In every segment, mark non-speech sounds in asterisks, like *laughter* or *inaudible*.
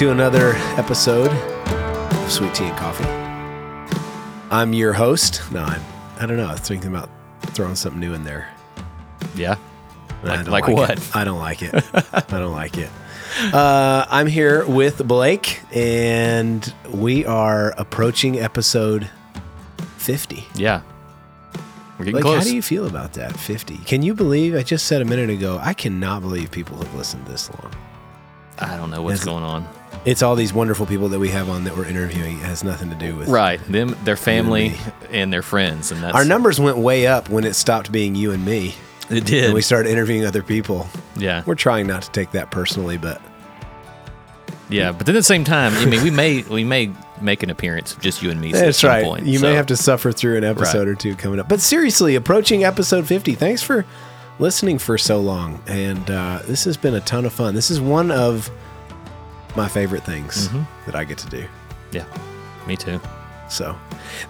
to another episode of Sweet Tea and Coffee. I'm your host. No, I'm, I don't know. I was thinking about throwing something new in there. Yeah. Like, like it. what? I don't like it. I don't like it. Uh, I'm here with Blake, and we are approaching episode 50. Yeah. We're getting Like, close. how do you feel about that? 50. Can you believe? I just said a minute ago, I cannot believe people have listened this long. I don't know what's going on. It's all these wonderful people that we have on that we're interviewing. It has nothing to do with Right. Them, their family me. and their friends, and that's Our numbers went way up when it stopped being you and me, It did. and we started interviewing other people. yeah. We're trying not to take that personally, but Yeah. But then at the same time, I mean, we may *laughs* we may make an appearance of just you and me. at that's some right. Point, you so- may have to suffer through an episode Right. or two coming up. But seriously, approaching episode 50. Thanks for listening for so long. And uh, this has been a ton of fun. This is one of my favorite things Mm-hmm. that I get to do. Yeah. Me too. So,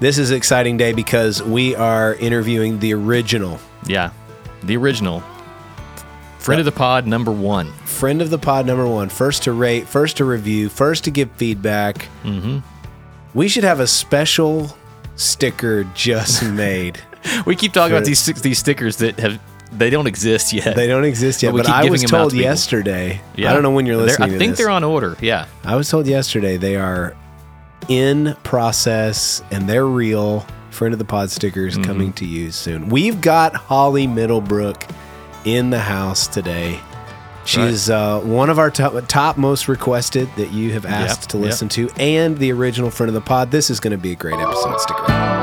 this is an exciting day because we are interviewing the original Yeah. The original friend of the pod number one. friend of the pod number one, first to rate, first to review, first to give feedback. Mm-hmm. We should have a special sticker just *laughs* made. We keep talking about these these stickers that have they don't exist yet. They don't exist yet, But but, I was told to yesterday. Yeah. I don't know when you're listening I think they're on order. Yeah. I was told yesterday they are in process and they're real. Friend of the pod stickers Mm-hmm. coming to you soon. We've got Holly Middlebrook in the house today. She Right. is uh, one of our top, top most requested that you have asked Yep, to yep. listen to, and the original friend of the pod. This is going to be a great episode. Stick around.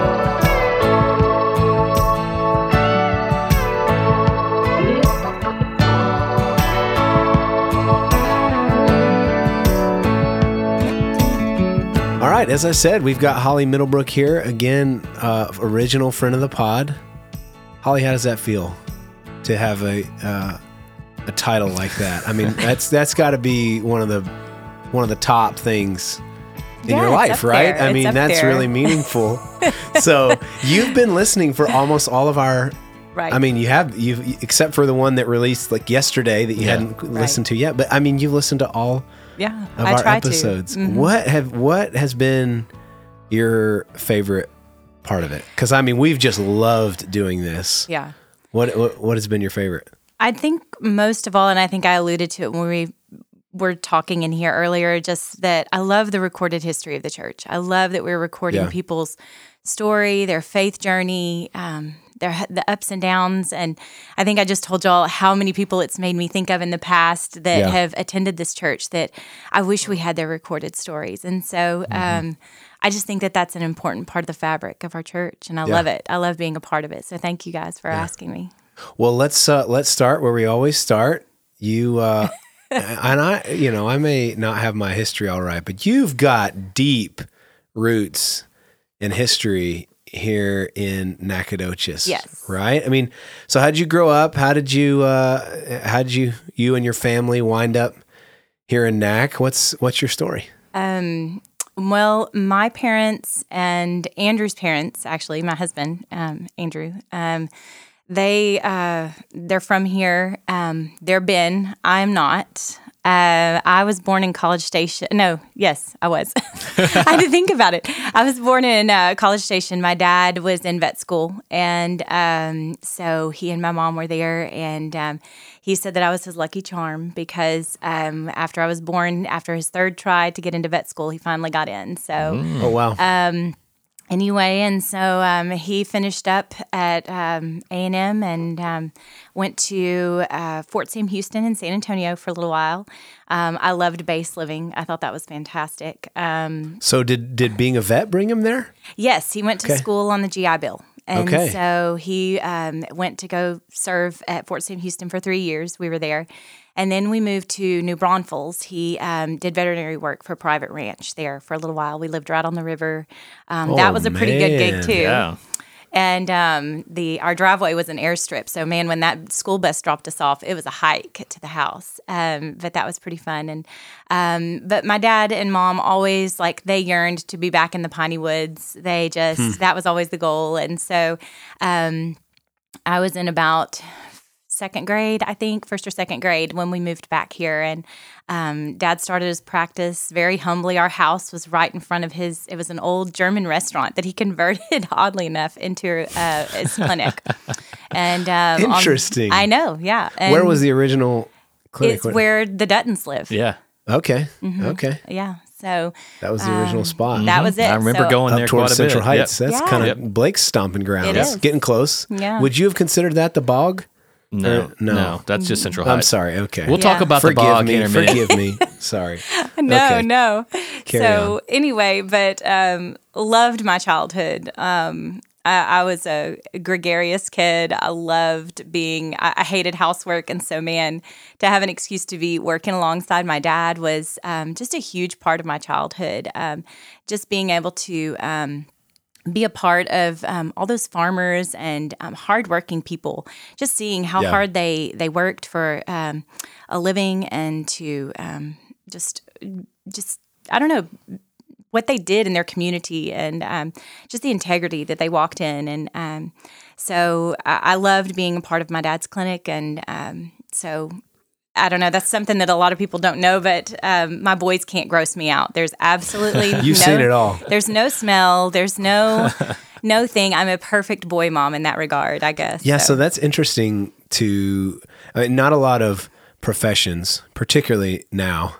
Right, as I said, we've got Holly Middlebrook here again, uh, original friend of the pod. Holly, how does that feel to have a uh, a title like that? I mean, *laughs* that's that's got to be one of the one of the top things in Yeah, your life, right? there. I It's mean, that's there. really meaningful. *laughs* so you've been listening for almost all of our. Right. I mean, you have you except for the one that released like yesterday that you Yeah. hadn't listened to yet. But I mean, you've listened to all yeah, of I our try episodes. to. Mhm. What have what has been your favorite part of it? Because I mean, we've just loved doing this. Yeah. What, what what has been your favorite? I think most of all, and I think I alluded to it when we were talking in here earlier, just that I love the recorded history of the church. I love that we're recording Yeah. people's story, their faith journey, um, their the ups and downs. And I think I just told y'all how many people it's made me think of in the past that Yeah. have attended this church that I wish we had their recorded stories. And so Mm-hmm. um, I just think that that's an important part of the fabric of our church, and I Yeah. love it. I love being a part of it. So thank you guys for asking me. Well, let's uh, let's start where we always start. You uh, *laughs* and I, you know, I may not have my history all right, but you've got deep roots in history here in Nacogdoches. Yes. Right. I mean, so how did you grow up? How did you uh, how did you you and your family wind up here in Nac? What's what's your story? Um, well, my parents and Andrew's parents, actually, my husband, um, Andrew, um, they uh, they're from here. Um, they're Ben. I'm not. Uh, I was born in College Station. No, yes, I was. *laughs* I had to think about it. I was born in uh, College Station. My dad was in vet school, and um, so he and my mom were there. And um, he said that I was his lucky charm because um, after I was born, after his third try to get into vet school, he finally got in. So Oh wow. Anyway, and so um, he finished up at um, A&M and um, went to uh, Fort Sam Houston in San Antonio for a little while. Um, I loved base living. I thought that was fantastic. Um, so did did being a vet bring him there? yes, he went to Okay. school on the GI Bill. And Okay. so he um, went to go serve at Fort Sam Houston for three years. We were there. And then we moved to New Braunfels. He um, did veterinary work for a Private Ranch there for a little while. We lived right on the river. Um, Oh, that was a pretty good gig too. Yeah. And um, the our driveway was an airstrip, so man, when that school bus dropped us off, it was a hike to the house. Um, but that was pretty fun. And um, but my dad and mom always like they yearned to be back in the piney woods. They just that was always the goal. And so um, I was in about second grade, I think, first or second grade when we moved back here. And um, dad started his practice very humbly. Our house was right in front of his, it was an old German restaurant that he *laughs* converted, oddly enough, into uh, his clinic. *laughs* And um, on- Interesting. I know, yeah. Where was the original clinic? It's where the Duttons live. Yeah. Okay. Mm-hmm. Okay. Yeah. So That was the original spot. Um, that was it. I remember So- going up there towards quite a Central bit. Heights. Yep. That's Yeah. kind of Yep. Blake's stomping ground. It It's is. getting close. Yeah. Would you have considered that the bog? No, Uh, no. no, that's just Central High. I'm sorry. Okay. We'll talk Yeah. about the forgive bog me. in a minute. Forgive me. *laughs* Sorry. *laughs* no, Okay. no. Carry so on. anyway, but um, loved my childhood. Um, I, I was a gregarious kid. I loved being. I, I hated housework, and so man, to have an excuse to be working alongside my dad was um, just a huge part of my childhood. Um, just being able to. Be a part of um, all those farmers and um, hardworking people. Just seeing how Yeah. hard they they worked for um, a living and to um, just just I don't know what they did in their community and um, just the integrity that they walked in. And um, so I, I loved being a part of my dad's clinic. And um, so I don't know, that's something that a lot of people don't know, but um, my boys can't gross me out. There's absolutely *laughs* You've no, seen it all. There's no smell. There's no. *laughs* No thing. I'm a perfect boy mom in that regard, I guess. Yeah, so that's interesting to I mean, not a lot of professions, particularly now,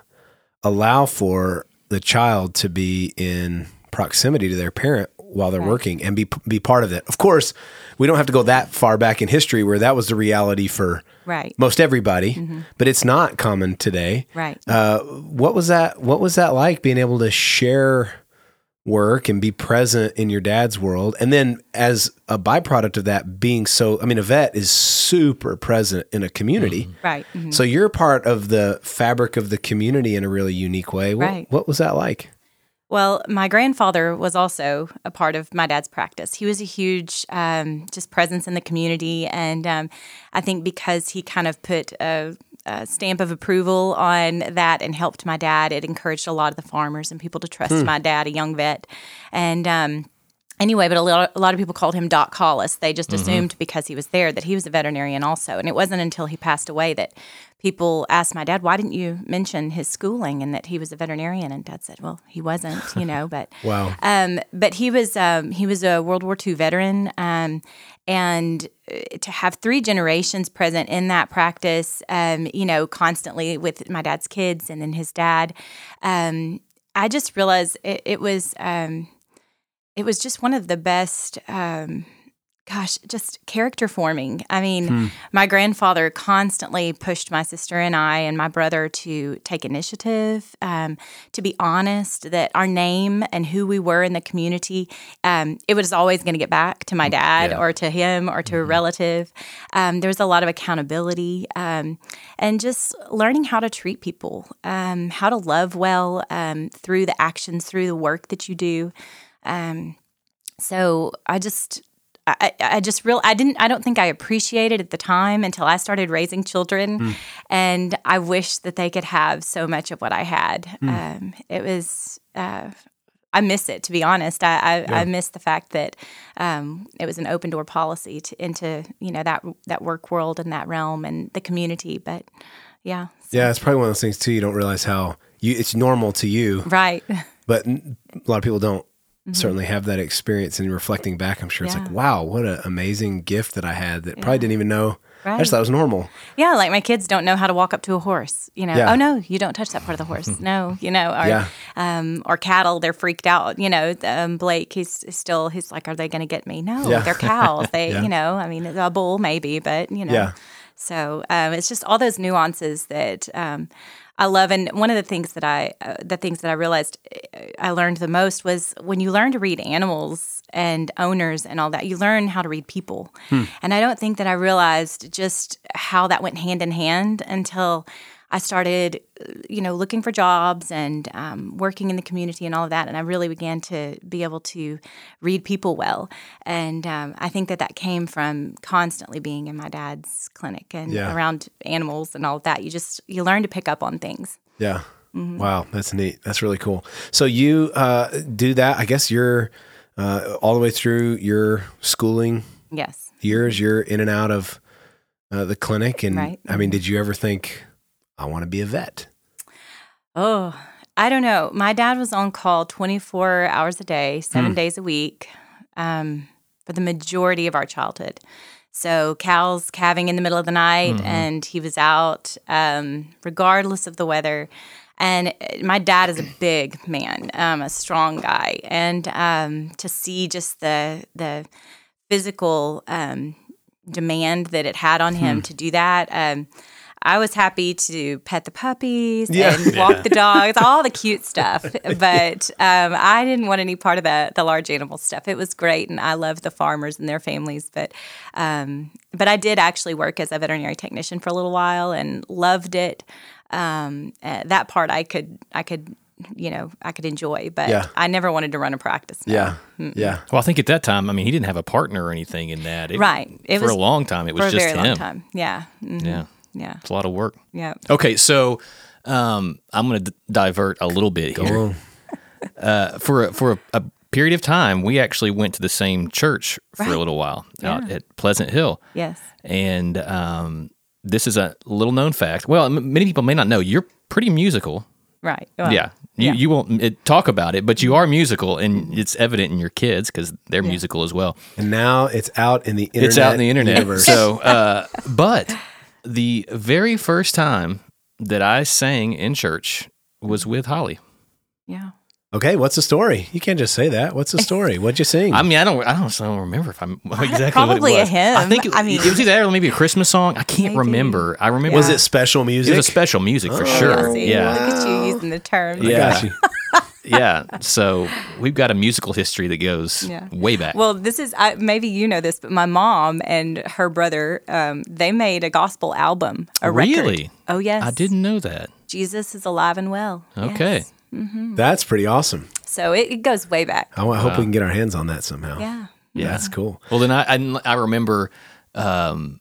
allow for the child to be in proximity to their parent while they're working and be be part of it. Of course, we don't have to go that far back in history where that was the reality for Right. most everybody, but it's not common today. Right. Uh, what was that? What was that like being able to share work and be present in your dad's world, and then as a byproduct of that, being so? I mean, a vet is super present in a community, Right. mhm. so you're part of the fabric of the community in a really unique way. What, Right. what was that like? Well, my grandfather was also a part of my dad's practice. He was a huge um, just presence in the community, and um, I think because he kind of put a, a stamp of approval on that and helped my dad, it encouraged a lot of the farmers and people to trust my dad, a young vet, and. Um, Anyway, but a lot, a lot of people called him Doc Hollis. They just assumed because he was there that he was a veterinarian also. And it wasn't until he passed away that people asked my dad, why didn't you mention his schooling and that he was a veterinarian? And dad said, well, he wasn't, you know, *laughs* but. Wow. Um, but he was um, he was a World War II veteran, um, and uh, to have three generations present in that practice, um, you know, constantly with my dad's kids and then his dad, um, I just realized it, it was um, it was just one of the best. Um, gosh, just character forming. I mean, my grandfather constantly pushed my sister and I and my brother to take initiative, um, to be honest, that our name and who we were in the community, um, it was always going to get back to my dad Yeah. or to him or to a relative. Um, there was a lot of accountability um, and just learning how to treat people, um, how to love well um, through the actions, through the work that you do. Um, so I just I, I just real I didn't I don't think I appreciated at the time until I started raising children, and I wish that they could have so much of what I had. Um, it was. Uh, I miss it to be honest. I I, I miss the fact that um, it was an open door policy to, into you know that that work world and that realm and the community. But yeah, so- Yeah, it's probably one of those things too. You don't realize how you it's normal to you, right. *laughs* but a lot of people don't certainly have that experience. And reflecting back, I'm sure it's like, Mm-hmm. Wow, what an amazing gift that I had that probably didn't even know. I just thought it was normal. Yeah, like my kids don't know how to walk up to a horse. You know, Yeah. oh no, you don't touch that part of the horse. *laughs* no, you know, or Yeah. um, or cattle, they're freaked out. You know, um, Blake, he's still, he's like, are they going to get me? No, Yeah. they're cows. *laughs* They, Yeah. you know, I mean, a bull maybe, but you know, Yeah. So um, it's just all those nuances that um, I love. And one of the things that I, uh, the things that I realized uh, I learned the most was when you learn to read animals and owners and all that, you learn how to read people. And I don't think that I realized just how that went hand in hand until I started, uh, you know, looking for jobs and um, working in the community and all of that. And I really began to be able to read people well. And um, I think that that came from constantly being in my dad's clinic and Yeah. around animals and all of that. You just you learn to pick up on things. Yeah. Mm-hmm. Wow, that's neat. That's really cool. So you uh, do that. I guess you're uh, all the way through your schooling Yes. years. You're in and out of uh, the clinic, and Right. I mean, did you ever think I want to be a vet? Oh, I don't know. My dad was on call 24 hours a day, seven days a week, um, for the majority of our childhood. So cows calving in the middle of the night, and he was out um, regardless of the weather. And uh, my dad is a big man, um, a strong guy, and um, to see just the the physical um, demand that it had on him to do that. I was happy to pet the puppies Yeah. and walk the dogs, all the cute *laughs* stuff. But um, I didn't want any part of the the large animal stuff. It was great, and I love the farmers and their families. But um, but I did actually work as a veterinary technician for a little while and loved it. Um, uh, that part I could I could you know I could enjoy, but Yeah. I never wanted to run a practice. no. Yeah, yeah. Well, I think at that time, I mean, he didn't have a partner or anything in that. It- Right. It for was a long time, it was for a just very him. long time. Yeah. Mhm. Yeah, Yeah. it's a lot of work. Yeah. Okay, so um, I'm going to d- divert a little bit here. Oh, *laughs* Uh, for a, for a, a period of time, we actually went to the same church for Right. a little while out at Pleasant Hill, Yes. and um, this is a little known fact. Well, m- many people may not know you're pretty musical. Right. Well, yeah. You, yeah. you won't uh, talk about it, but you are musical, and it's evident in your kids because they're musical as well. and now it's out in the internet. It's out in the internet. So, uh, but the very first time that I sang in church was with Holly. Yeah. okay, what's the story? You can't just say that. What's the story? What'd you sing? I mean, I don't, I don't, I don't remember if I'm *laughs* exactly Probably what it was. a hymn. I think it, I mean- it was either that or maybe a Christmas song. I can't Maybe. remember. I remember was it special music? it was a special music for Oh, sure. See, Yeah, Look at you using the term. I Yeah. *laughs* got you. yeah. So we've got a musical history that goes Yeah. way back. Well, this is I, maybe you know this, but my mom and her brother, um, they made a gospel album, a record. Really? Oh yes, I didn't know that. Jesus is alive and well. Okay. Yes. Mm-hmm. That's pretty awesome. So it, it goes way back. I wa- hope we can get our hands on that somehow. Yeah. Yeah, that's cool. Well, then I, I, I remember um,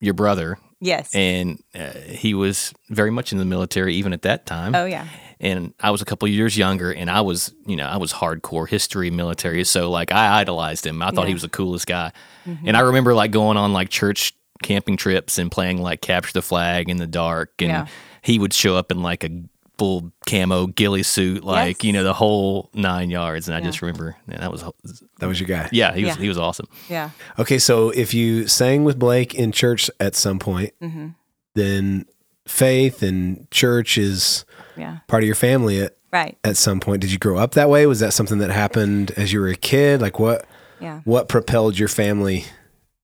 your brother Yes. and uh, he was very much in the military even at that time. oh yeah. And I was a couple years younger, and I was, you know, I was hardcore history military. So like, I idolized him. I thought he was the coolest guy. And I remember like going on like church camping trips and playing like capture the flag in the dark, and Yeah. he would show up in like a full camo ghillie suit, like Yes. you know the whole nine yards. And I just remember man, that was, That was your guy. yeah, he was Yeah. he was awesome. Yeah. Okay, so if you sang with Blake in church at some point, Mm-hmm. then faith and church is Yeah. part of your family at, Right. at some point. Did you grow up that way? Was that something that happened as you were a kid? Like what Yeah. what propelled your family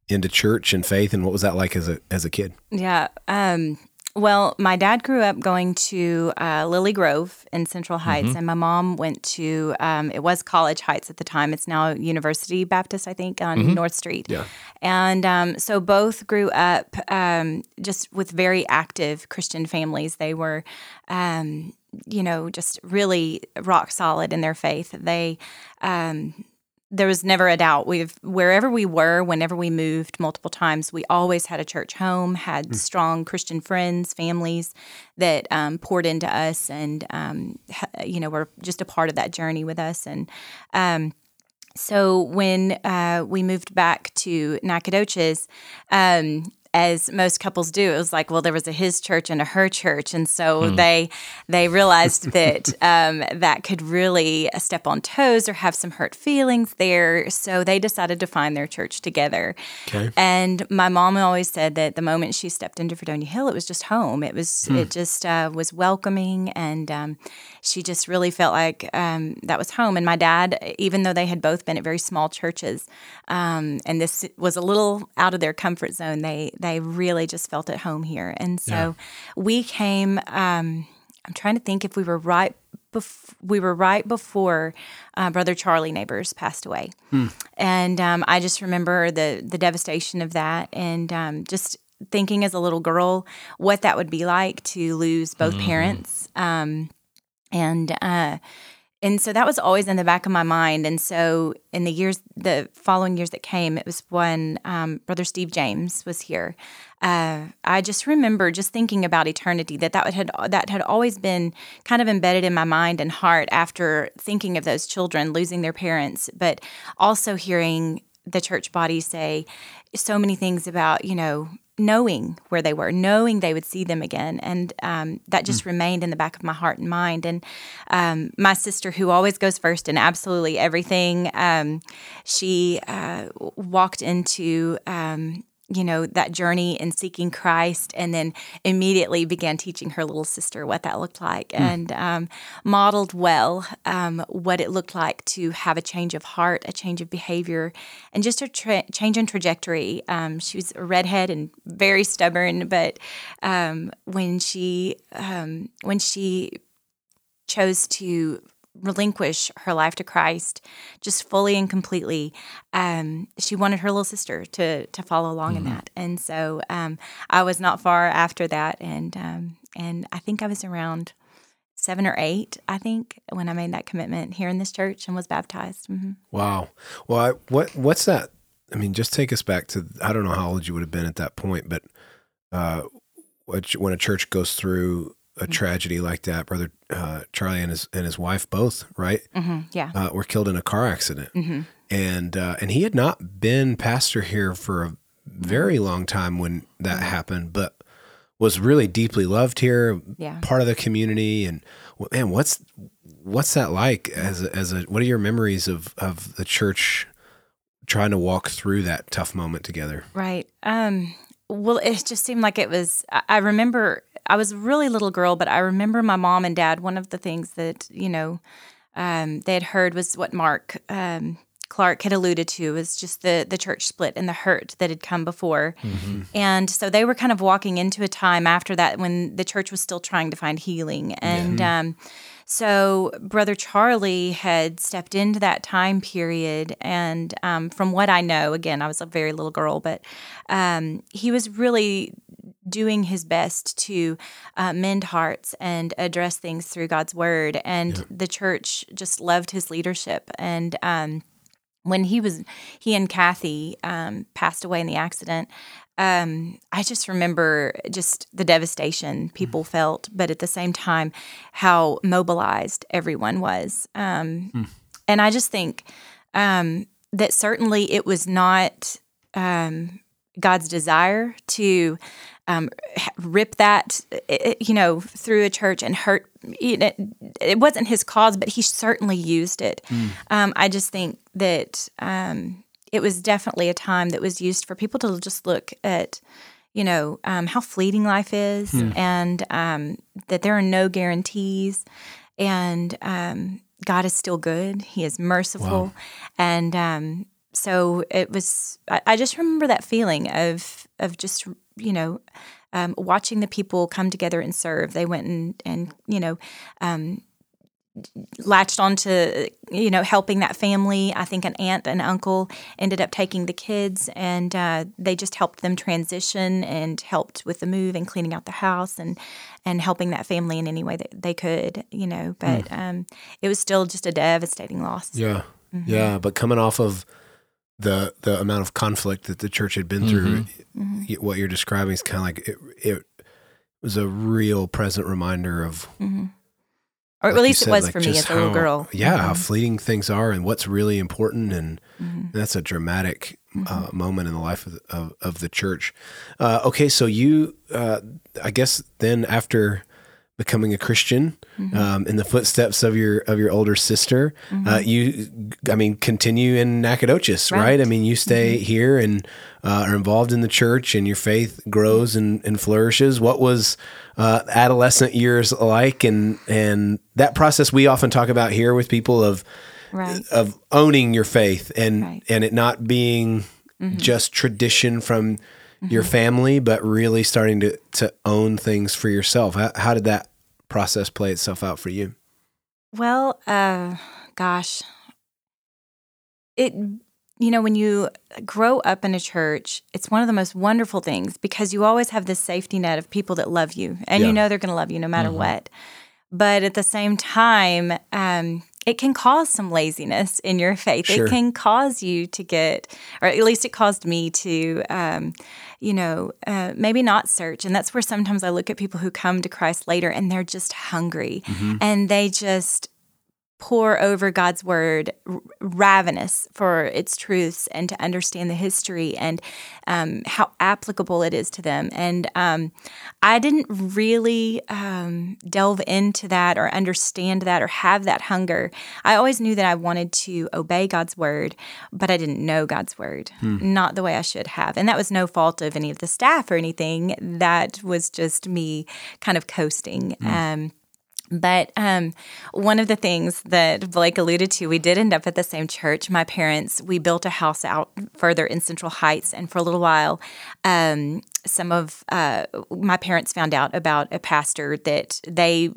into church and faith and what was that like as a as a kid? Yeah. Um, well, my dad grew up going to uh, Lily Grove in Central Heights, and my mom went to um, it was College Heights at the time. It's now University Baptist, I think, on North Street. Yeah. And um, so both grew up um, just with very active Christian families. They were, um, you know, just really rock solid in their faith. They um, there was never a doubt. We've wherever we were, whenever we moved multiple times, we always had a church home, had strong Christian friends, families that um, poured into us, and um, you know were just a part of that journey with us. And um, so when uh, we moved back to Nacogdoches, um, as most couples do, it was like, well, there was a his church and a her church, and so they they realized *laughs* that um, that could really step on toes or have some hurt feelings there. So they decided to find their church together. Okay. And my mom always said that the moment she stepped into Fredonia Hill, it was just home. It was it just uh, was welcoming, and um, she just really felt like um, that was home. And my dad, even though they had both been at very small churches, um, and this was a little out of their comfort zone, they they really just felt at home here. And so we came. Um, I'm trying to think if we were right. Bef- we were right before uh, Brother Charlie Neighbors passed away, and um, I just remember the the devastation of that, and um, just thinking as a little girl what that would be like to lose both parents. Um, and uh, and so that was always in the back of my mind. And so in the years, the following years that came, it was when um, Brother Steve James was here. Uh, I just remember just thinking about eternity that that had that had always been kind of embedded in my mind and heart after thinking of those children losing their parents, but also hearing the church body say so many things about you know knowing where they were, knowing they would see them again, and um, that just mm. remained in the back of my heart and mind. And um, my sister, who always goes first in absolutely everything, um, she uh, walked into um, you know, that journey in seeking Christ, and then immediately began teaching her little sister what that looked like, mm. and um, modeled well um, what it looked like to have a change of heart, a change of behavior, and just a tra- change in trajectory. Um, she was a redhead and very stubborn, but um, when she um, when she chose to relinquish her life to Christ just fully and completely. Um, she wanted her little sister to to follow along mm-hmm. in that, and so um, I was not far after that, and um, and I think I was around seven or eight, I think, when I made that commitment here in this church and was baptized. Mm-hmm. Wow. Well, I, what what's that? I mean, just take us back to I don't know how old you would have been at that point, but uh, when a church goes through a tragedy like that, brother uh, Charlie and his and his wife both, right? Mm-hmm, yeah, uh, were killed in a car accident, mm-hmm. and uh, and he had not been pastor here for a very long time when that mm-hmm. happened, but was really deeply loved here, yeah. part of the community, and man, what's what's that like as a, as a what are your memories of of the church trying to walk through that tough moment together? Right. Um, well, it just seemed like it was. I remember I was a really little girl, but I remember my mom and dad. One of the things that you know um, they had heard was what Mark um, Clark had alluded to was just the the church split and the hurt that had come before, mm-hmm. and so they were kind of walking into a time after that when the church was still trying to find healing and. Yeah. Um, so, Brother Charlie had stepped into that time period. And um, from what I know, again, I was a very little girl, but um, he was really doing his best to uh, mend hearts and address things through God's word. And yeah. the church just loved his leadership. And um, when he was, he and Kathy um, passed away in the accident. Um, I just remember just the devastation people mm. felt, but at the same time, how mobilized everyone was. Mm. And I just think um, that certainly it was not um, God's desire to um, rip that, you know, through a church and hurt. It, it wasn't his cause, but he certainly used it. Mm. Um, I just think that um, it was definitely a time that was used for people to just look at, you know, um, how fleeting life is, mm. and um, that there are no guarantees, and um, God is still good. He is merciful, wow. and so it was. I, I just remember that feeling of of just you know, um, watching the people come together and serve. They went and and you know. Latched onto you know helping that family i think an aunt and uncle ended up taking the kids and uh, they just helped them transition and helped with the move and cleaning out the house and and helping that family in any way that they could you know but mm. um, it was still just a devastating loss yeah mm-hmm. yeah but coming off of the the amount of conflict that the church had been mm-hmm. through. Mm-hmm. What you're describing is kind of like it, it was a real present reminder of, mm-hmm. Or at least said, it was like for me as a little girl. Yeah, how mm-hmm. fleeting things are and what's really important, and, and mm-hmm. that's a dramatic uh, mm-hmm. moment in the life of the, of, of the church. Uh, okay, so you, uh, I guess, then after becoming a Christian mm-hmm. um, in the footsteps of your of your older sister. Mm-hmm. Uh, you, I mean, continue in Nacogdoches, right? right? I mean, you stay mm-hmm. here and uh, are involved in the church, and your faith grows and, and flourishes. What was uh, adolescent years like, and and that process we often talk about here with people of right. of owning your faith and right. and it not being mm-hmm. just tradition from mm-hmm. your family, but really starting to to own things for yourself. How, how did that process play itself out for you? Well, uh, gosh, it you know when you grow up in a church, it's one of the most wonderful things because you always have this safety net of people that love you, and yeah. you know they're going to love you no matter mm-hmm. what. But at the same time, um, it can cause some laziness in your faith. Sure. It can cause you to get, or at least it caused me to, um, you know, uh, maybe not search. And that's where sometimes I look at people who come to Christ later and they're just hungry mm-hmm. and they just, pour over God's word, r- ravenous for its truths and to understand the history and um, how applicable it is to them. And um, I didn't really um, delve into that or understand that or have that hunger. I always knew that I wanted to obey God's word, but I didn't know God's word, not the way I should have. And that was no fault of any of the staff or anything. That was just me kind of coasting. Um, but um, one of the things that Blake alluded to, we did end up at the same church. My parents, we built a house out further in Central Heights, and for a little while, um, some of uh, my parents found out about a pastor that they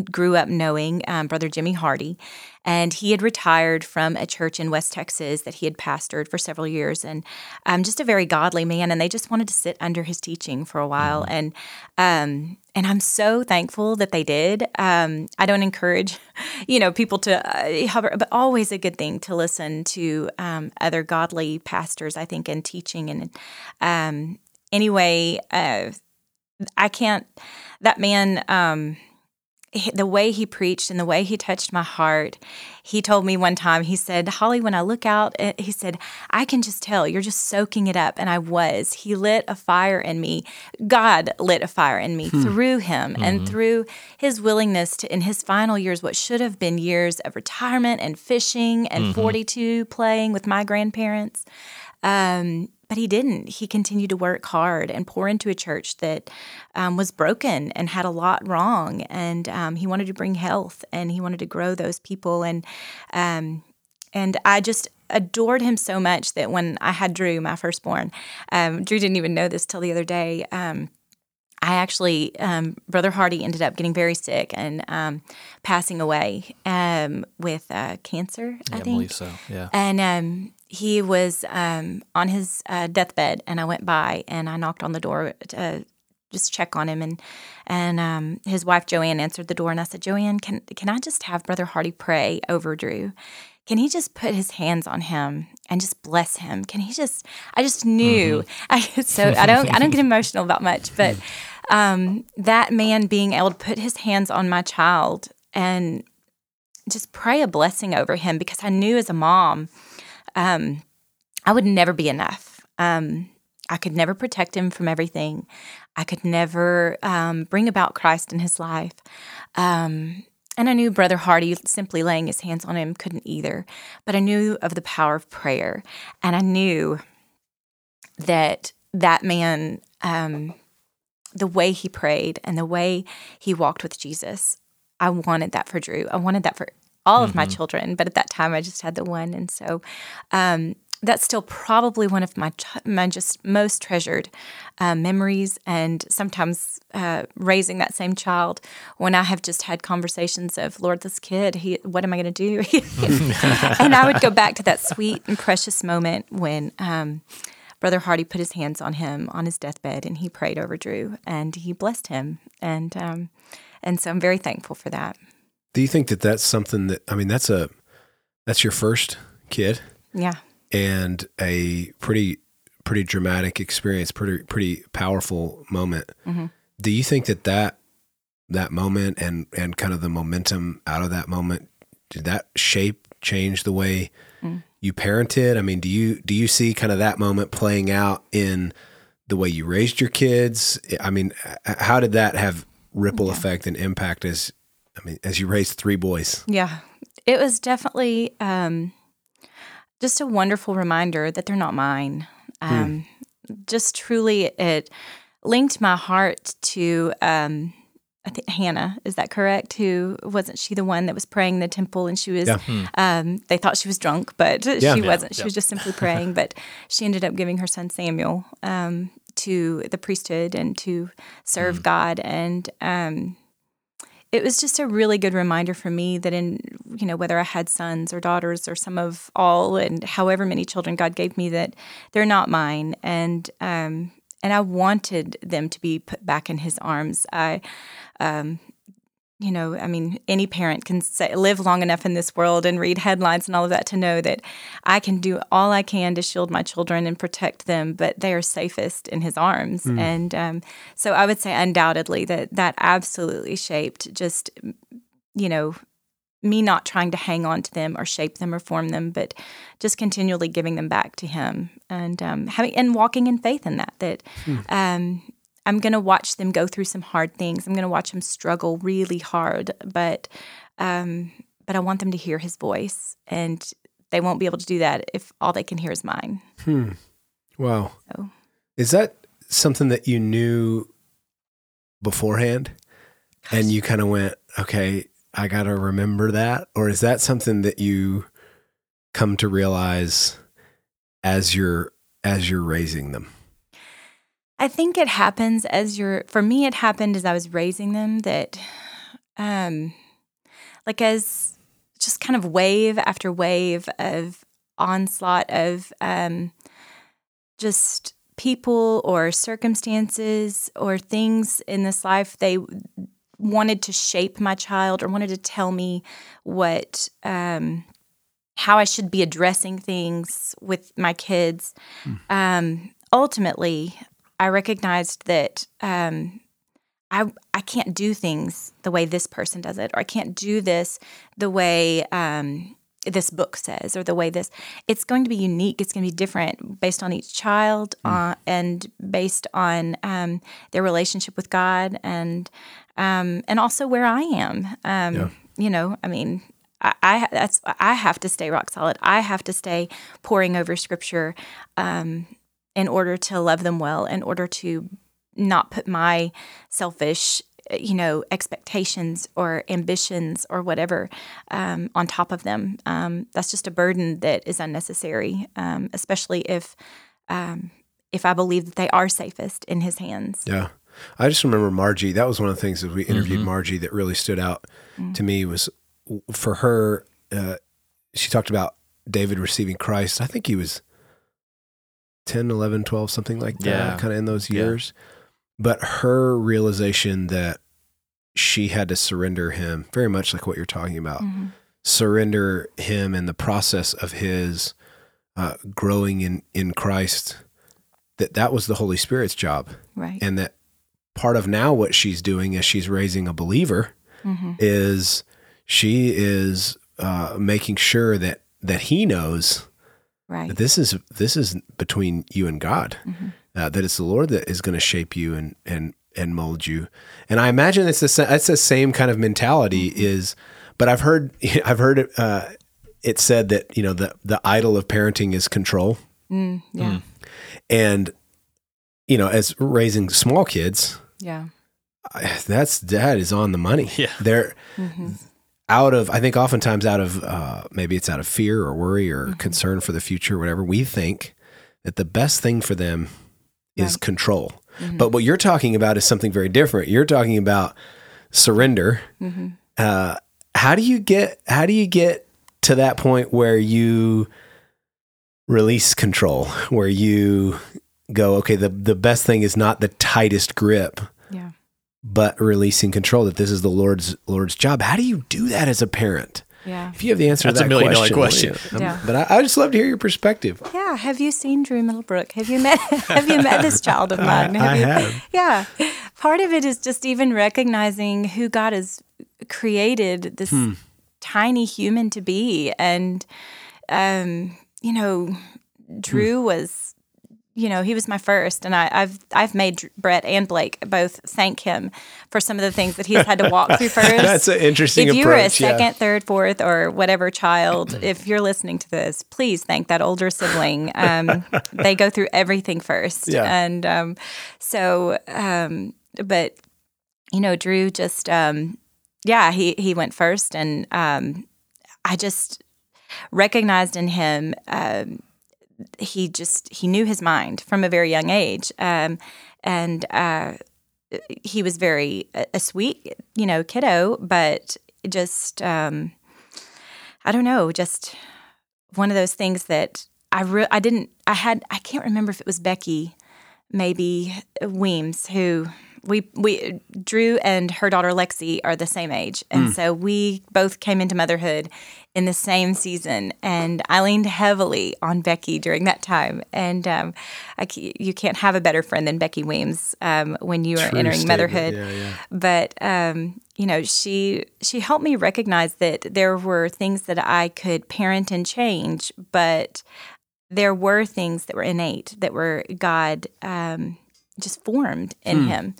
grew up knowing, um, Brother Jimmy Hardy, and he had retired from a church in West Texas that he had pastored for several years, and um, just a very godly man. And they just wanted to sit under his teaching for a while, and um, and I'm so thankful that they did. Um, I don't encourage, you know, people to uh, hover, but always a good thing to listen to um, other godly pastors. I think in teaching and um, anyway, uh, I can't. That man. He- the way he preached and the way he touched my heart. He told me one time, he said, Holly, when I look out, eh," he said, I can just tell you're just soaking it up. And I was. He lit a fire in me. God lit a fire in me through him and through his willingness to, in his final years, what should have been years of retirement and fishing and 42 playing with my grandparents. Um, but he didn't. He continued to work hard and pour into a church that um, was broken and had a lot wrong. And um, he wanted to bring health and he wanted to grow those people. And um, and I just adored him so much that when I had Drew, my firstborn, um, Drew didn't even know this till the other day. Um, I actually, um, Brother Hardy ended up getting very sick and um, passing away um, with uh, cancer, I I think. believe so. Yeah. And um, he was um, on his uh, deathbed, and I went by and I knocked on the door to just check on him. And and um, his wife Joanne answered the door, and I said, Joanne, can can I just have Brother Hardy pray over Drew? Can he just put his hands on him and just bless him? Can he just? I just knew. *laughs* I so I don't I don't get emotional about much, but *laughs* um, that man being able to put his hands on my child and just pray a blessing over him because I knew as a mom um, I would never be enough. Um, I could never protect him from everything. I could never um, bring about Christ in his life. Um, and I knew Brother Hardy simply laying his hands on him couldn't either. But I knew of the power of prayer. And I knew that that man, um, the way he prayed and the way he walked with Jesus, I wanted that for Drew. I wanted that for all of my children, but at that time I just had the one, and so um, that's still probably one of my my just most treasured uh, memories. And sometimes uh, raising that same child, when I have just had conversations of Lord, this kid, he, what am I going to do? *laughs* and I would go back to that sweet and precious moment when. Um, Brother Hardy put his hands on him on his deathbed, and he prayed over Drew, and he blessed him, and um, and so I'm very thankful for that. Do you think that that's something that I mean that's a that's your first kid Yeah, and a pretty pretty dramatic experience, pretty pretty powerful moment. Mm-hmm. Do you think that that that moment and and kind of the momentum out of that moment did that shape change the way mm. you parented? I mean, do you do you see kind of that moment playing out in the way you raised your kids? I mean, how did that have ripple effect and impact as I mean, as you raised three boys? yeah. It was definitely um, just a wonderful reminder that they're not mine. Um, Just truly, it linked my heart to. Um, I think Hannah is that correct? Who wasn't she the one that was praying in the temple and she was? Yeah. Um, they thought she was drunk, but Yeah. she Yeah, wasn't. She was just simply *laughs* praying. but she ended up giving her son Samuel um, to the priesthood and to serve God. And um, it was just a really good reminder for me that in you know whether I had sons or daughters or some of all and however many children God gave me that they're not mine and um and I wanted them to be put back in his arms. I um you know, I mean, any parent can say, live long enough in this world and read headlines and all of that to know that I can do all I can to shield my children and protect them, but they are safest in His arms. And um, so I would say undoubtedly that that absolutely shaped just, you know, me not trying to hang on to them or shape them or form them, but just continually giving them back to Him and um, having and walking in faith in that. That um, I'm going to watch them go through some hard things. I'm going to watch them struggle really hard, but um, but I want them to hear His voice, and they won't be able to do that if all they can hear is mine. Hmm. Wow. So. Is that something that you knew beforehand? And you kind of went, okay, I got to remember that? Or is that something that you come to realize as you're as you're raising them? I think it happens as you're for me it happened as I was raising them that um like as just kind of wave after wave of onslaught of um just people or circumstances or things in this life they wanted to shape my child or wanted to tell me what um how I should be addressing things with my kids. Um, ultimately, I recognized that um, I I can't do things the way this person does it, or I can't do this the way um, this book says, or the way this. It's going to be unique. It's going to be different based on each child, uh, and based on um, their relationship with God, and um, and also where I am. Um, Yeah. You know, I mean. I, I that's I have to stay rock solid. I have to stay pouring over scripture um, in order to love them well, in order to not put my selfish, you know, expectations or ambitions or whatever um, on top of them. Um, that's just a burden that is unnecessary, um, especially if um, if I believe that they are safest in His hands. Yeah. I just remember Margie. That was one of the things that we interviewed Margie that really stood out to me was for her. Uh, she talked about David receiving Christ. I think he was 10, 11, 12, something like that, Yeah. kind of in those Yeah. years. But her realization that she had to surrender him, very much like what you're talking about, Mm-hmm. surrender him in the process of his uh, growing in, in Christ, that that was the Holy Spirit's job Right. and that part of now what she's doing as she's raising a believer Mhm. is she is uh, making sure that that he knows Right. that this is this is between you and God, uh, that it's the Lord that is going to shape you and and and mold you. And I imagine it's the sa- it's the same kind of mentality is, but I've heard *laughs* I've heard it, uh, it said that you know the the idol of parenting is control Mm, yeah. and you know as raising small kids Yeah. I- that's that is on the money. *laughs* Yeah. They're Mhm. Out of I think oftentimes out of uh, maybe it's out of fear or worry or concern for the future, whatever. We think that the best thing for them is Right. control. But what you're talking about is something very different. You're talking about surrender. Mhm. Uh, how do you get how do you get to that point where you release control, where you go, okay, the the best thing is not the tightest grip. But releasing control that this is the Lord's Lord's job. How do you do that as a parent? Yeah. If you have the answer That's to a million dollar question, question. yeah. Yeah. But I, I just love to hear your perspective. Yeah. Have you seen Drew Middlebrook? Have you met *laughs* Have you met this child of mine? I you- have. Yeah. Part of it is just even recognizing who God has created this Hmm. tiny human to be. And, um, you know, Drew Hmm. was, you know, he was my first. And I, I've I've made Brett and Blake both thank him for some of the things that he's had to walk through *laughs* first. That's an interesting if you were a approach. yeah. second, third, fourth, or whatever child, *clears throat* if you're listening to this, please thank that older sibling. Um, they go through everything first, Yeah. and um, so, um, but you know, Drew just, um, yeah, he he went first, and um, I just recognized in him. He just he knew his mind from a very young age, um, and uh, he was very a, a sweet, you know, kiddo, but just um, I don't know, just one of those things that I re- I didn't I had I can't remember if it was Becky, maybe Weems who. We we Drew and her daughter Lexi are the same age, and so we both came into motherhood in the same season. And I leaned heavily on Becky during that time. And um, I, you can't have a better friend than Becky Weems um, when you are True entering statement. motherhood Yeah, yeah. but um, you know, she she helped me recognize that there were things that I could parent and change, but there were things that were innate that were God um, just formed in him.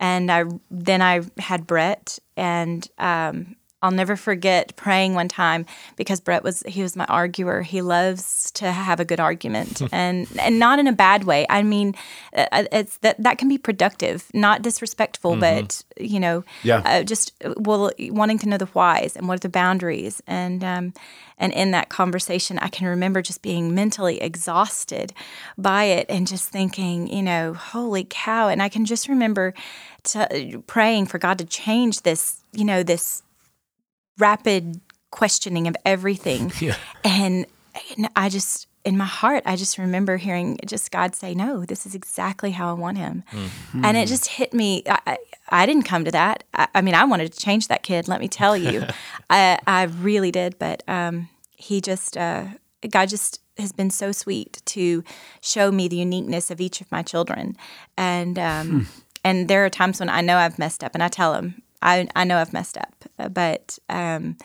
And I then I had Brett, and um, I'll never forget praying one time because Brett was he was my arguer. He loves to have a good argument, *laughs* and and not in a bad way. I mean, uh, it's that that can be productive, not disrespectful, but you know, Yeah. uh, just uh, well wanting to know the whys and what are the boundaries and um, and in that conversation i can remember just being mentally exhausted by it and just thinking you know holy cow and i can just remember to, praying for god to change this you know this rapid questioning of everything. *laughs* Yeah. and, and i just in my heart i just remember hearing just god say no this is exactly how i want him. And it just hit me i, I, I didn't come to that. I, I mean i wanted to change that kid let me tell you. *laughs* I, I really did but um, he just uh, god just has been so sweet to show me the uniqueness of each of my children. And um, and there are times when i know i've messed up and i tell him i, I know i've messed up but um,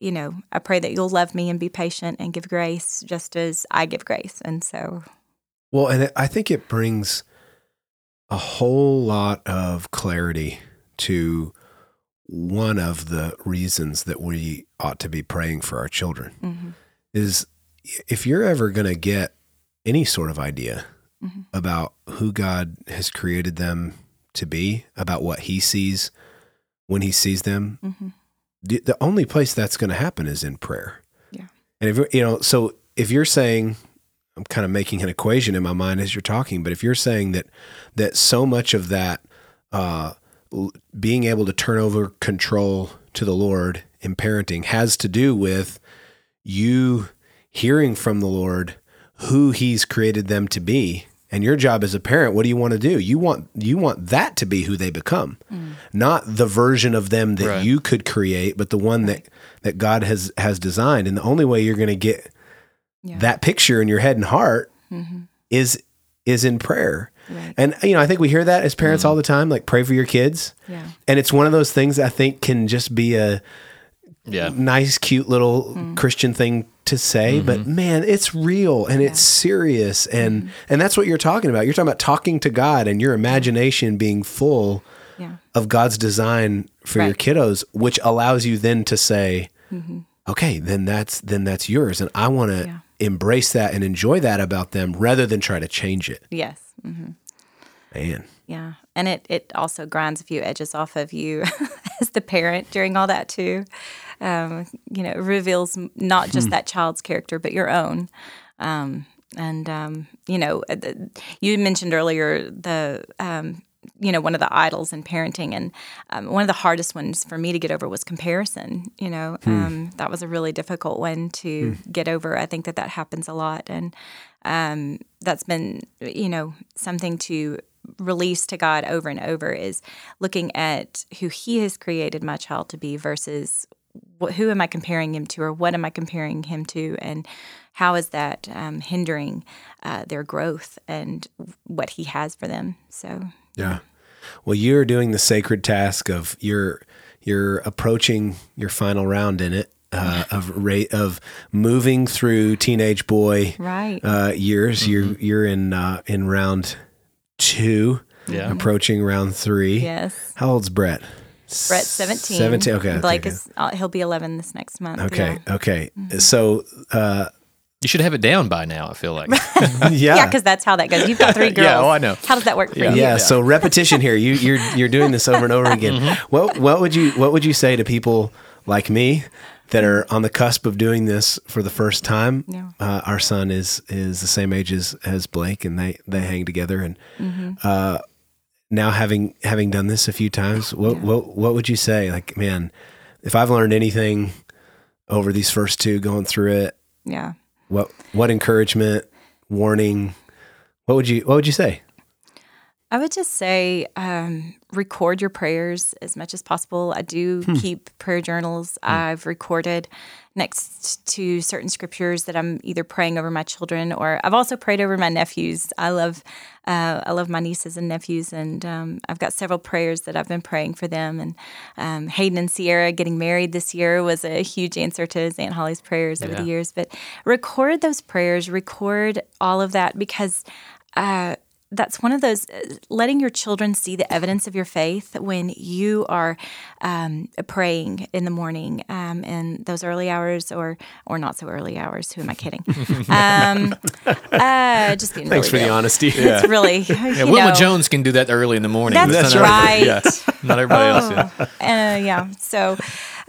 you know, I pray that you'll love me and be patient and give grace just as I give grace. And so, Well, and it, I think it brings a whole lot of clarity to one of the reasons that we ought to be praying for our children mhm, is if you're ever going to get any sort of idea Mhm. about who God has created them to be, about what he sees when he sees them, mhm, the, the only place that's going to happen is in prayer. Yeah. And if you know, so if you're saying, I'm kind of making an equation in my mind as you're talking, but if you're saying that that so much of that uh, l- being able to turn over control to the Lord in parenting has to do with you hearing from the Lord who He's created them to be. And your job as a parent, what do you want to do? You want you want that to be who they become, mm. not the version of them that Right. you could create, but the one that that God has has designed. And the only way you're going to get Yeah. that picture in your head and heart mhm, is is in prayer. right. And you know, I think we hear that as parents mm. all the time, like pray for your kids. Yeah. And it's one of those things I think can just be a Yeah. nice, cute little mm. Christian thing to say, but mm-hmm. man, it's real and it's serious, and mm-hmm. and that's what you're talking about. You're talking about talking to God and your imagination being full Yeah. of God's design for your kiddos, which allows you then to say, mm-hmm. okay, then that's then that's yours, and I want to Yeah. embrace that and enjoy that about them rather than try to change it. Yes. hmm Man, Yeah. And it, it also grinds a few edges off of you *laughs* as the parent during all that, too. Um, you know, it reveals not just that child's character, but your own. Um, and, um, you know, uh, you mentioned earlier the, um, you know, one of the idols in parenting. And um, one of the hardest ones for me to get over was comparison. You know, um, that was a really difficult one to get over. I think that that happens a lot. And um, that's been, you know, something to release to God over and over is looking at who He has created my child to be versus what, who am I comparing him to or what am I comparing him to and how is that um, hindering uh, their growth and what He has for them. So, Yeah. Well, you're doing the sacred task of you're you're approaching your final round in it uh, of rate of moving through teenage boy right. uh, years. You're you're in uh, in round two, Yeah. approaching round three. yes. How old's Brett? Brett's 17. Seventeen. Okay. Blake okay. is, uh, he'll be 11 this next month. Okay. Yeah. Okay. So, uh, You should have it down by now, I feel like. *laughs* *laughs* yeah. Yeah, because that's how that goes. You've got three girls. *laughs* Yeah, oh, I know. How does that work for Yeah. you? yeah, So repetition here. You you're you're doing this over and over again. Mm-hmm. What what would you what would you say to people like me that are on the cusp of doing this for the first time? Yeah. Uh, our son is is the same age as as Blake, and they they hang together. And Mm-hmm. uh, now having having done this a few times, what what what would you say? Like, man, if I've learned anything over these first two going through it, Yeah. what what encouragement, warning, what would you what would you say? I would just say um, record your prayers as much as possible. I do keep prayer journals. I've recorded next to certain scriptures that I'm either praying over my children or I've also prayed over my nephews. I love uh, I love my nieces and nephews, and um, I've got several prayers that I've been praying for them. And um, Hayden and Sierra getting married this year was a huge answer to his Aunt Holly's prayers over Yeah. the years. But record those prayers, record all of that because. Uh, that's one of those uh, letting your children see the evidence of your faith when you are um, praying in the morning um, in those early hours or or not so early hours who am i kidding *laughs* um, uh, just being Thanks for really the real. honesty. it's really *laughs* Yeah, you Wilma know, Jones can do that early in the morning. That's but not right. everybody- Yeah, not everybody else. Yeah. uh, yeah. So,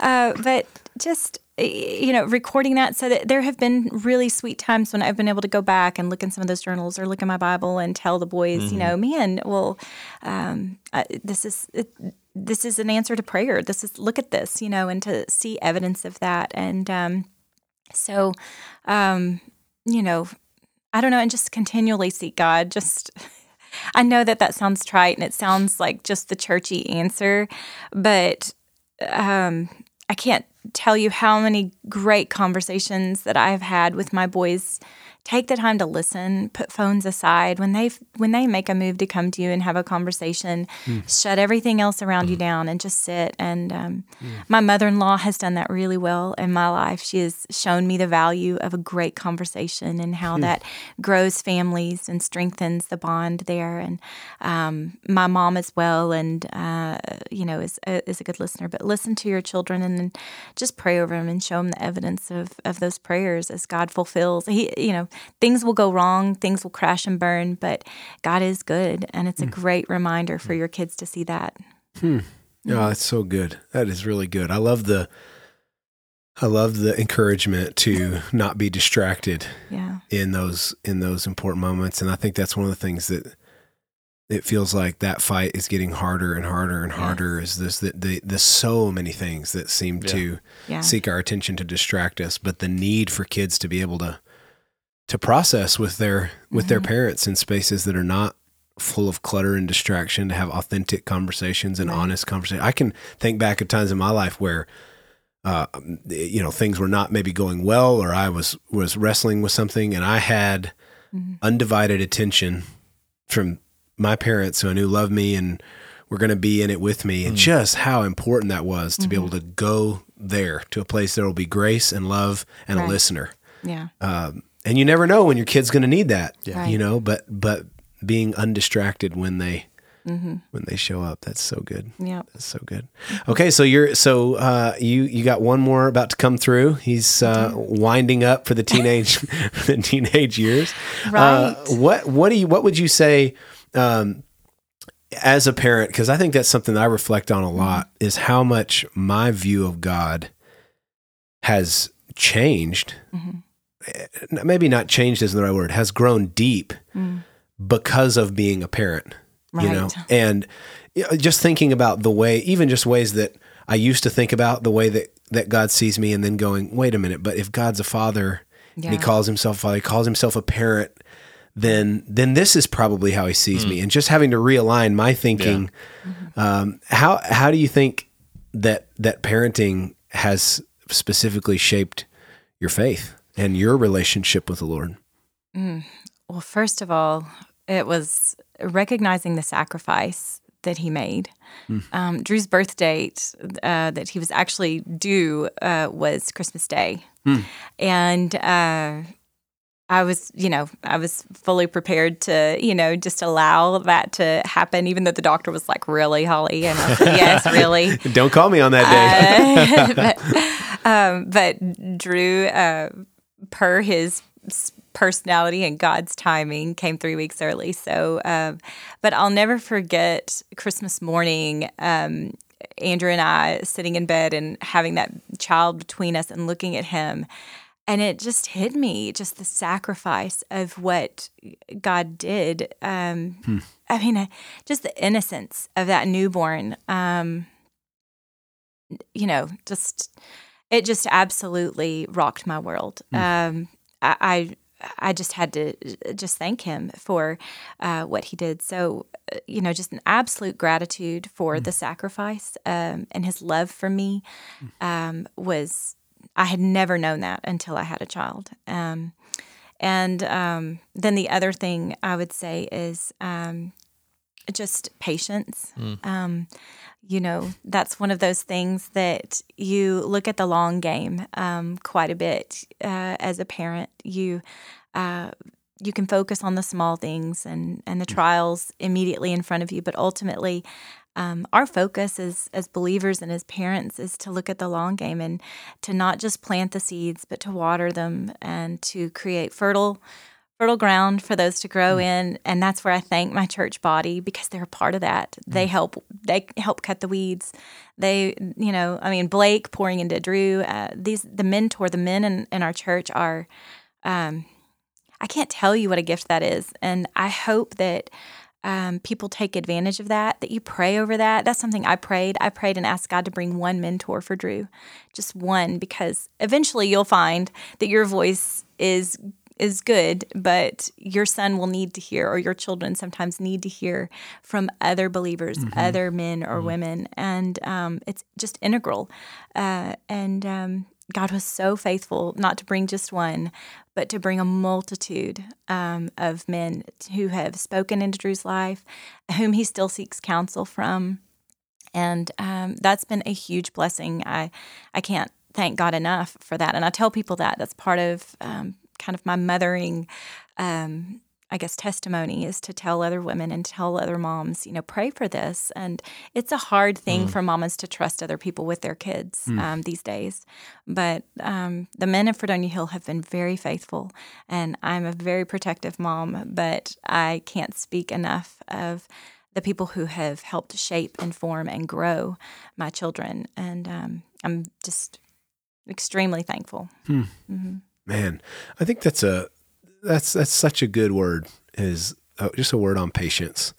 uh, but just you know, recording that so that there have been really sweet times when I've been able to go back and look in some of those journals or look in my Bible and tell the boys, you know, man, well, um, this is. It, this is an answer to prayer. This is look at this, you know, and to see evidence of that. And um, so, um, you know, I don't know, and just continually seek God. Just, *laughs* I know that that sounds trite and it sounds like just the churchy answer, but um, I can't tell you how many great conversations that I've had with my boys. Take the time to listen. Put phones aside when they when they make a move to come to you and have a conversation. Shut everything else around you down and just sit. And um, my mother in law has done that really well in my life. She has shown me the value of a great conversation and how that grows families and strengthens the bond there. And um, my mom as well, and uh, you know, is a, is a good listener. But listen to your children and then just pray over them and show them the evidence of of those prayers as God fulfills. He, you know, things will go wrong, things will crash and burn, but God is good, and it's a hmm. great reminder for hmm. your kids to see that. Hmm. Oh, that's so good. That is really good. I love the I love the encouragement to not be distracted Yeah, in those in those important moments. And I think that's one of the things that it feels like that fight is getting harder and harder and Yes. harder is this that the there's so many things that seem to yeah, seek our attention to distract us, but the need for kids to be able to to process with their with their Mhm. parents in spaces that are not full of clutter and distraction to have authentic conversations and Right. honest conversations. I can think back of times in my life where uh, you know things were not maybe going well or I was was wrestling with something and I had Mhm. undivided attention from my parents who I knew loved me and were going to be in it with me and just how important that was to be able to go there to a place there will be grace and love and Right. a listener yeah, um, and you never know when your kid's going to need that Yeah. you know but but being undistracted when they hmm when they show up that's so good yeah. that's so good okay so you're so uh, you you got one more about to come through he's uh, winding up for the teenage *laughs* the teenage years uh, Right. what what do you what would you say um, as a parent because i think that's something that i reflect on a lot is how much my view of god has changed Mhm. Maybe not changed isn't the right word has grown deep Mm. because of being a parent you know? And just thinking about the way even just ways that i used to think about the way that that god sees me and then going wait a minute but if god's a father and he calls himself father he calls himself a parent then then this is probably how he sees me. And just having to realign my thinking um, how how do you think that that parenting has specifically shaped your faith and your relationship with the lord Well, first of all, it was recognizing the sacrifice that he made. Um, Drew's birth date uh, that he was actually due uh, was Christmas Day. And uh, I was, you know, I was fully prepared to, you know, just allow that to happen, even though the doctor was like, really, Holly? And I said, yes, *laughs* really. don't call me on that day Uh, *laughs* but, *laughs* um, but Drew, uh, per his personality and God's timing, came three weeks early. So, um, but I'll never forget Christmas morning. Um, Andrew and I sitting in bed and having that child between us and looking at him. And it just hit me, just the sacrifice of what God did. Um, I mean, just the innocence of that newborn. Um, you know, just it just absolutely rocked my world. Um, I, I I just had to just thank him for uh, what he did. So, uh, you know, just an absolute gratitude for Mm. the sacrifice um, and his love for me um, was, I had never known that until I had a child. Um, and um, then the other thing I would say is um, just patience. Um, you know, that's one of those things that you look at the long game um, quite a bit uh, as a parent. You uh, you can focus on the small things and and the trials immediately in front of you, but ultimately. Um, our focus as as believers and as parents is to look at the long game and to not just plant the seeds, but to water them and to create fertile fertile ground for those to grow in and that's where i thank my church body because they're a part of that. They help they help cut the weeds. They you know i mean blake pouring into drew uh, these the mentor the men in, in our church are um, i can't tell you what a gift that is and i hope that um, people take advantage of that that you pray over that. That's something i prayed. I prayed and asked god to bring one mentor for drew just one because eventually you'll find that your voice is is good, but your son will need to hear, or your children sometimes need to hear from other believers, other men or women, and um, it's just integral. Uh, and um, God was so faithful not to bring just one, but to bring a multitude um, of men who have spoken into Drew's life, whom he still seeks counsel from. And um, that's been a huge blessing. I I can't thank God enough for that, and I tell people that. That's part of um, kind of my mothering. Um, I guess testimony is to tell other women and tell other moms, you know, pray for this. And it's a hard thing for mamas to trust other people with their kids um, these days. But um, the men of Fredonia Hill have been very faithful, and I'm a very protective mom. But I can't speak enough of the people who have helped shape and form and grow my children. And um, I'm just extremely thankful. Man, I think that's a that's that's such a good word. Is uh, just a word on patience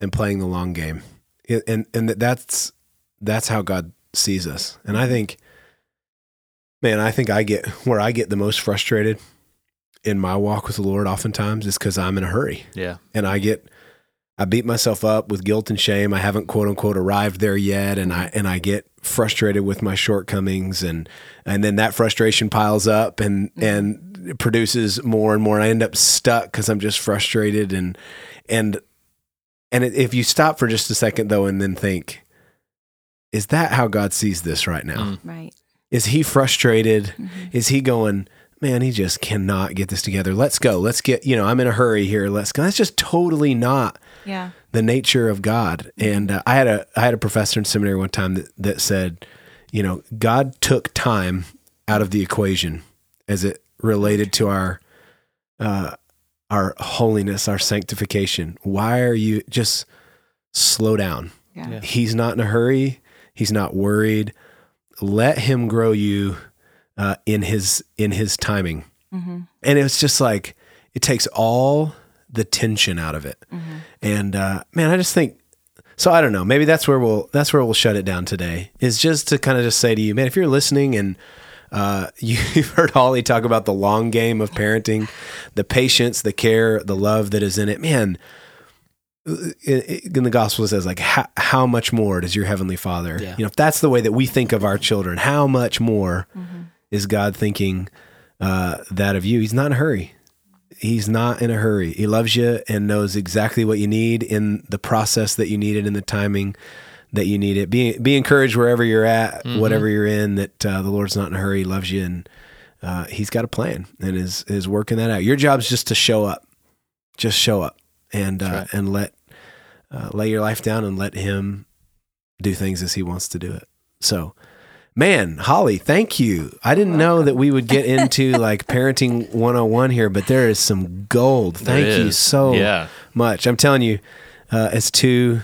and playing the long game, and and, and that- that's that's how God sees us. And I think, man, I think I get where I get the most frustrated in my walk with the Lord. Oftentimes is because I'm in a hurry Yeah. and I get I beat myself up with guilt and shame. I haven't quote unquote arrived there yet and I and I get frustrated with my shortcomings and and then that frustration piles up and and produces more and more. I end up stuck cuz I'm just frustrated and and and if you stop for just a second though and then think is that how God sees this right now? Mm. Right. Is he frustrated? Mhm. Is he going, man, he just cannot get this together. Let's go. Let's get, you know, I'm in a hurry here. Let's go. That's just totally not Yeah. the nature of God. And uh, I had a I had a professor in seminary one time that, that said, you know, God took time out of the equation as it related to our uh, our holiness, our sanctification. Why are you just slow down? Yeah. Yeah. He's not in a hurry. He's not worried. Let him grow you uh, in his in his timing. hmm And it's just like it takes all the tension out of it. And uh, man, I just think so. I don't know. Maybe that's where we'll that's where we'll shut it down today. Is just to kind of just say to you, man, if you're listening and uh, *laughs* you've heard Holly talk about the long game of parenting, the patience, the care, the love that is in it. Man, in, in the gospel it says like how, how much more does your heavenly Father? Yeah. You know, if that's the way that we think of our children, how much more is God thinking uh, that of you? He's not in a hurry. He's not in a hurry. He loves you and knows exactly what you need in the process that you need it in the timing that you need it. Be be encouraged wherever you're at, whatever you're in. That uh, the Lord's not in a hurry. He loves you and uh, He's got a plan and is is working that out. Your job's just to show up, just show up and uh, That's and let uh, lay your life down and let Him do things as He wants to do it. So. Man, Holly, thank you. I didn't know that we would get into *laughs* like parenting 101 here, but there is some gold. Thank you so Yeah. much. I'm telling you, uh, as two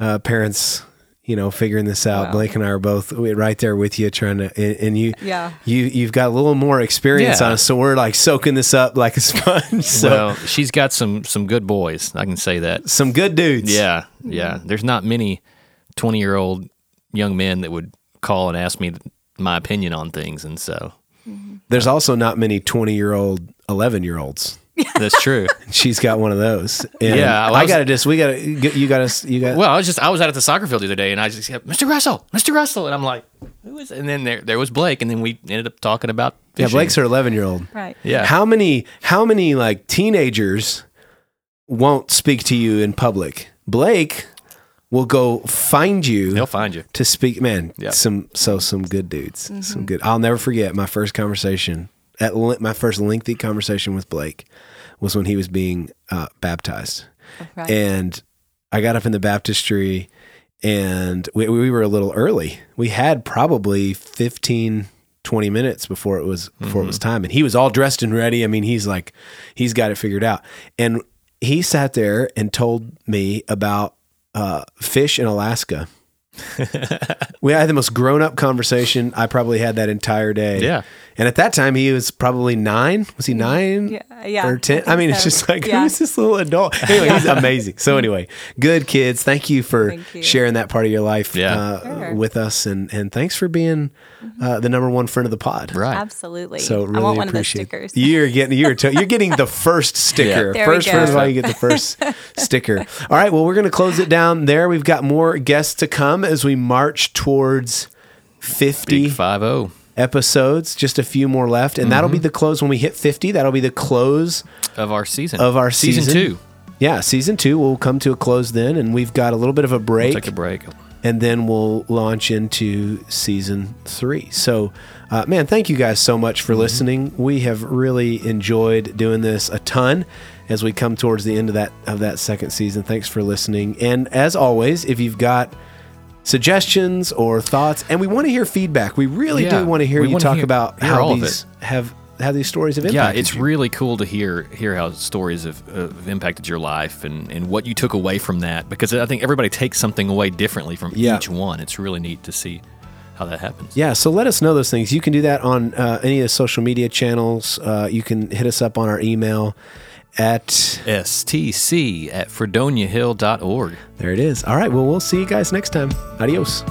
uh, parents, you know, figuring this out, Wow. Blake and I are both right there with you, trying to, and, and you, Yeah. you, you've got a little more experience Yeah. on us, so we're like soaking this up like a sponge. *laughs* So well, she's got some some good boys. I can say that. some good dudes. Yeah, yeah. There's not many 20 year old young men that would call and ask me my opinion on things, and so mm-hmm. There's also not many 20 year old, 11 year olds. *laughs* That's true. She's got one of those. And Yeah, well, I I gotta just, we gotta, you gotta, you got. Well, I was just I was out at the soccer field the other day, and I just kept Mr. Russell, Mr. Russell, and I'm like, who is? It? And then there there was Blake, and then we ended up talking about yeah. Blake's her 11 year old. Right. yeah. How many, how many like teenagers won't speak to you in public? Blake will go find you. He'll find you. to speak man Yeah. some so some good dudes some good i'll never forget my first conversation at le- my first lengthy conversation with blake was when he was being uh, baptized Right. and i got up in the baptistry and we, we were a little early we had probably 15 20 minutes before it was before it was time and he was all dressed and ready i mean he's like he's got it figured out and he sat there and told me about uh, fish in alaska we had the most grown up conversation I probably had that entire day. Yeah. And at that time, he was probably nine. Was he nine? Yeah, yeah, Or 10? I I, mean, think it's just like, Yeah. who's this little adult? Anyway, he's amazing. So, anyway, good kids. Thank you for Thank you. sharing that part of your life Yeah. uh, Sure. Mm-hmm. with us. And, and thanks for being uh, the number one friend of the pod. Right. Absolutely. So really I want one of those appreciate stickers. You're getting you're to, you're getting the *laughs* first sticker. There we first friend of go. all, you get the first *laughs* sticker. All right, well we're gonna close it down there. We've got more guests to come as we march towards fifty Big five zero episodes. Just a few more left, and that'll be Mm-hmm. the close when we hit fifty. That'll be the close of our season. of our season, season. two. Yeah, season two will come to a close then, and we've got a little bit of a break Take a break. and then we'll launch into season three. So, uh, man, thank you guys so much for listening. We have really enjoyed doing this a ton as we come towards the end of that of that second season. Thanks for listening, and as always, if you've got suggestions or thoughts, and we want to hear feedback, we really Yeah, do want to hear we you talk hear- about hear how these have how these stories have impacted. Yeah, it's you. really cool to hear hear how stories have, have impacted your life and, and what you took away from that because I think everybody takes something away differently from Yeah. each one. It's really neat to see how that happens. Yeah, so let us know those things. You can do that on uh, any of the social media channels. Uh, you can hit us up on our email at STC at fredoniahill.org. There it is. All right. Well, we'll see you guys next time. Adios.